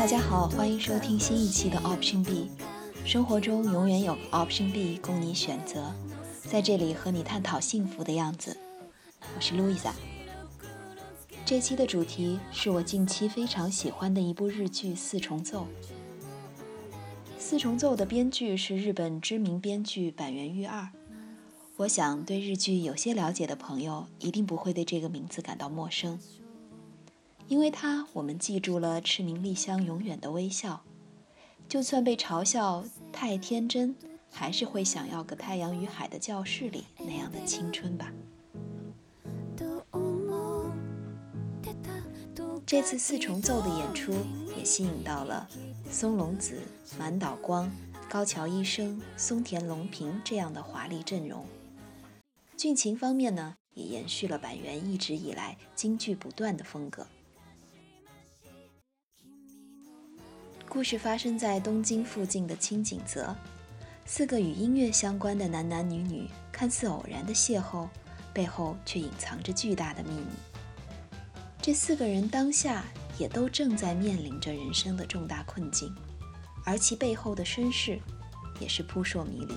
大家好，欢迎收听新一期的 Option B。生活中永远有个 Option B 供你选择，在这里和你探讨幸福的样子。我是 Louisa。这期的主题是我近期非常喜欢的一部日剧《四重奏》。《四重奏》的编剧是日本知名编剧板垣裕二。我想对日剧有些了解的朋友一定不会对这个名字感到陌生，因为它我们记住了赤名莉香永远的微笑，就算被嘲笑太天真，还是会想要个太阳与海的教室里那样的青春吧。这次四重奏的演出也吸引到了松隆子、满岛光、高桥医生、松田龙平这样的华丽阵容。剧情方面呢，也延续了板垣一直以来京剧不断的风格。故事发生在东京附近的清景泽，四个与音乐相关的男男女女看似偶然的邂逅，背后却隐藏着巨大的秘密。这四个人当下也都正在面临着人生的重大困境，而其背后的身世也是扑朔迷离。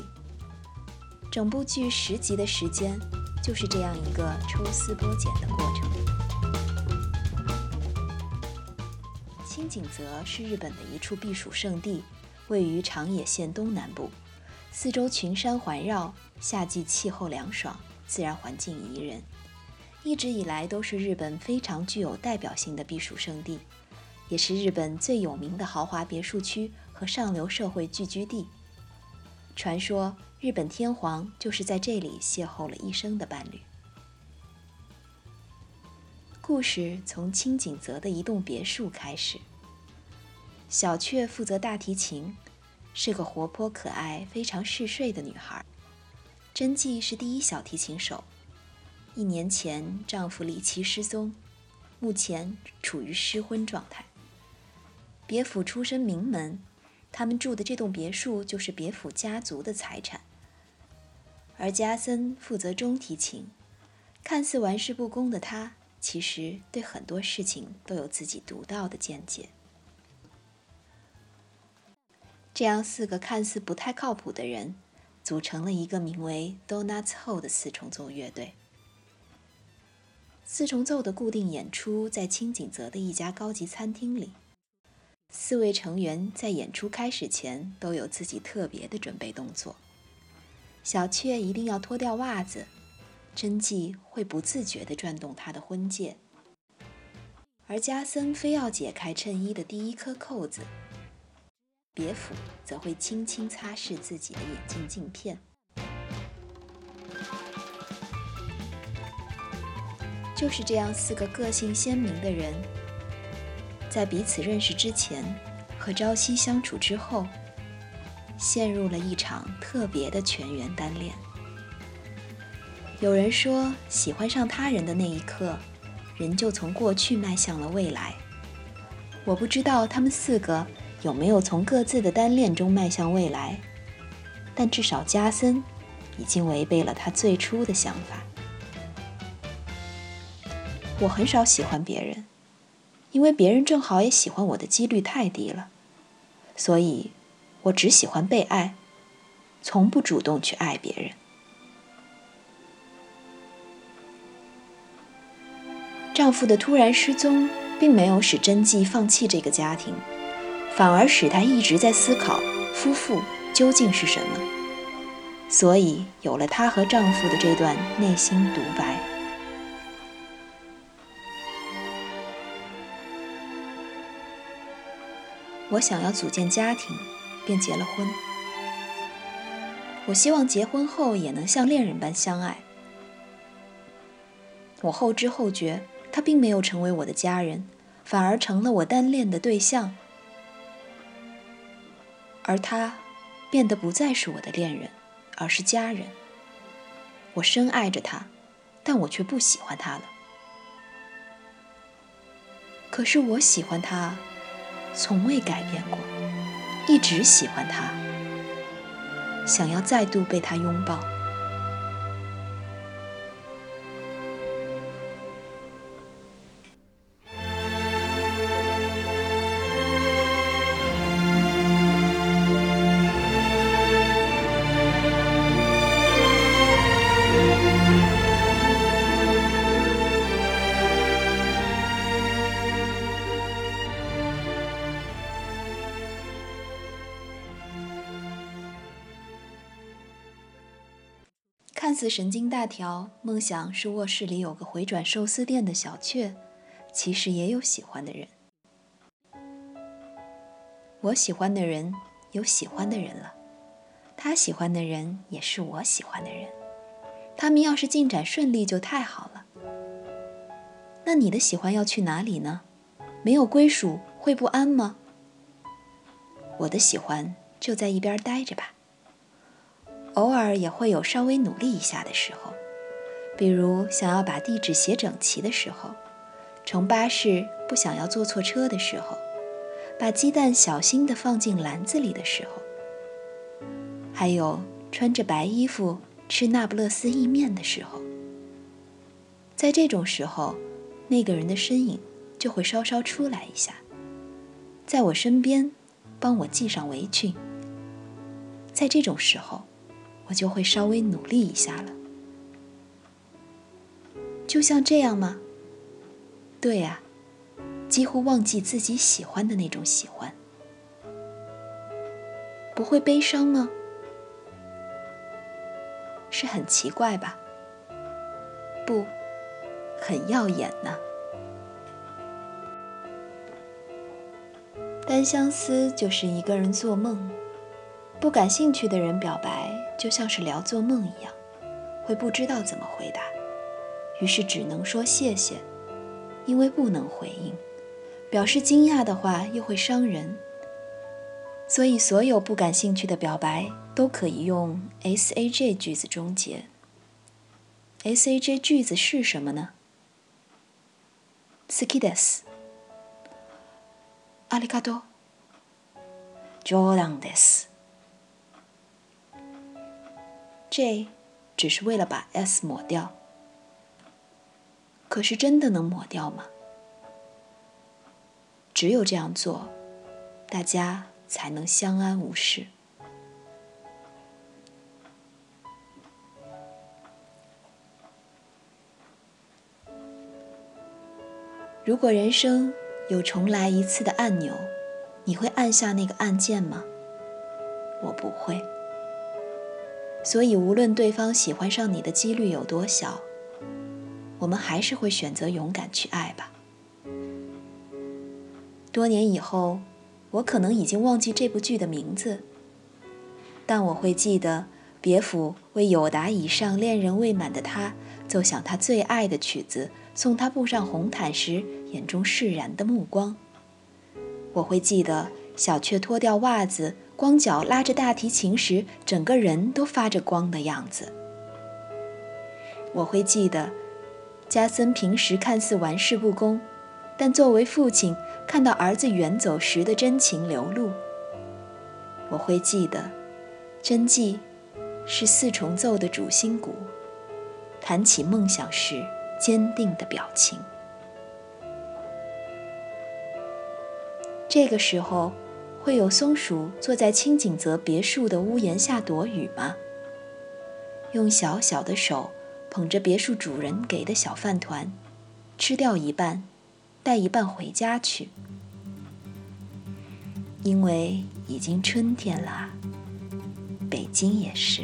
整部剧十集的时间，就是这样一个抽丝剥茧的过程。清景泽是日本的一处避暑胜地，位于长野县东南部，四周群山环绕，夏季气候凉爽，自然环境宜人。一直以来都是日本非常具有代表性的避暑胜地，也是日本最有名的豪华别墅区和上流社会聚居地。传说日本天皇就是在这里邂逅了一生的伴侣。故事从清景泽的一栋别墅开始。小雀负责大提琴，是个活泼可爱、非常嗜睡的女孩。真纪是第一小提琴手。一年前，丈夫李奇失踪，目前处于失婚状态。别府出身名门，他们住的这栋别墅就是别府家族的财产。而加森负责中提琴，看似玩世不恭的他，其实对很多事情都有自己独到的见解。这样四个看似不太靠谱的人，组成了一个名为 Donuts Hole 的四重奏乐队。四重奏的固定演出在清景泽的一家高级餐厅里。四位成员在演出开始前都有自己特别的准备动作。小雀一定要脱掉袜子，真纪会不自觉地转动她的婚戒，而加森非要解开衬衣的第一颗扣子，别府则会轻轻擦拭自己的眼镜镜片。就是这样，四个个性鲜明的人，在彼此认识之前和朝夕相处之后，陷入了一场特别的全员单恋。有人说，喜欢上他人的那一刻，人就从过去迈向了未来。我不知道他们四个有没有从各自的单恋中迈向未来，但至少加森已经违背了他最初的想法。我很少喜欢别人，因为别人正好也喜欢我的几率太低了，所以，我只喜欢被爱，从不主动去爱别人。丈夫的突然失踪，并没有使真纪放弃这个家庭，反而使她一直在思考夫妇究竟是什么，所以有了她和丈夫的这段内心独白。我想要组建家庭，便结了婚。我希望结婚后也能像恋人般相爱。我后知后觉，他并没有成为我的家人，反而成了我单恋的对象。而他，变得不再是我的恋人，而是家人。我深爱着他，但我却不喜欢他了。可是我喜欢他。从未改变过，一直喜欢他，想要再度被他拥抱。看似神经大条，梦想是卧室里有个回转寿司店的小雀，其实也有喜欢的人。我喜欢的人有喜欢的人了，他喜欢的人也是我喜欢的人。他们要是进展顺利就太好了。那你的喜欢要去哪里呢？没有归属会不安吗？我的喜欢就在一边待着吧。偶尔也会有稍微努力一下的时候，比如想要把地址写整齐的时候，乘巴士不想要坐错车的时候，把鸡蛋小心地放进篮子里的时候，还有穿着白衣服吃那不勒斯意面的时候。在这种时候，那个人的身影就会稍稍出来一下，在我身边，帮我系上围裙。在这种时候。就会稍微努力一下了，就像这样吗？对呀，几乎忘记自己喜欢的那种喜欢，不会悲伤吗？是很奇怪吧？不，很耀眼呢。单相思就是一个人做梦。不感兴趣的人表白，就像是聊做梦一样，会不知道怎么回答，于是只能说谢谢，因为不能回应。表示惊讶的话又会伤人，所以所有不感兴趣的表白都可以用 S A J 句子终结。S A J 句子是什么呢？好きです。ありがとう。冗談です。 J 只是为了把 S 抹掉，可是真的能抹掉吗？只有这样做，大家才能相安无事。如果人生有重来一次的按钮，你会按下那个按键吗？我不会。所以，无论对方喜欢上你的几率有多小，我们还是会选择勇敢去爱吧。多年以后，我可能已经忘记这部剧的名字，但我会记得别府为有达以上恋人未满的他奏响他最爱的曲子，送他步上红毯时眼中释然的目光。我会记得小雀脱掉袜子。光脚拉着大提琴时，整个人都发着光的样子。我会记得，加森平时看似玩世不恭，但作为父亲看到儿子远走时的真情流露。我会记得，真纪是四重奏的主心骨，谈起梦想时坚定的表情。这个时候。会有松鼠坐在清景泽别墅的屋檐下躲雨吗？用小小的手捧着别墅主人给的小饭团，吃掉一半，带一半回家去。因为已经春天了，北京也是。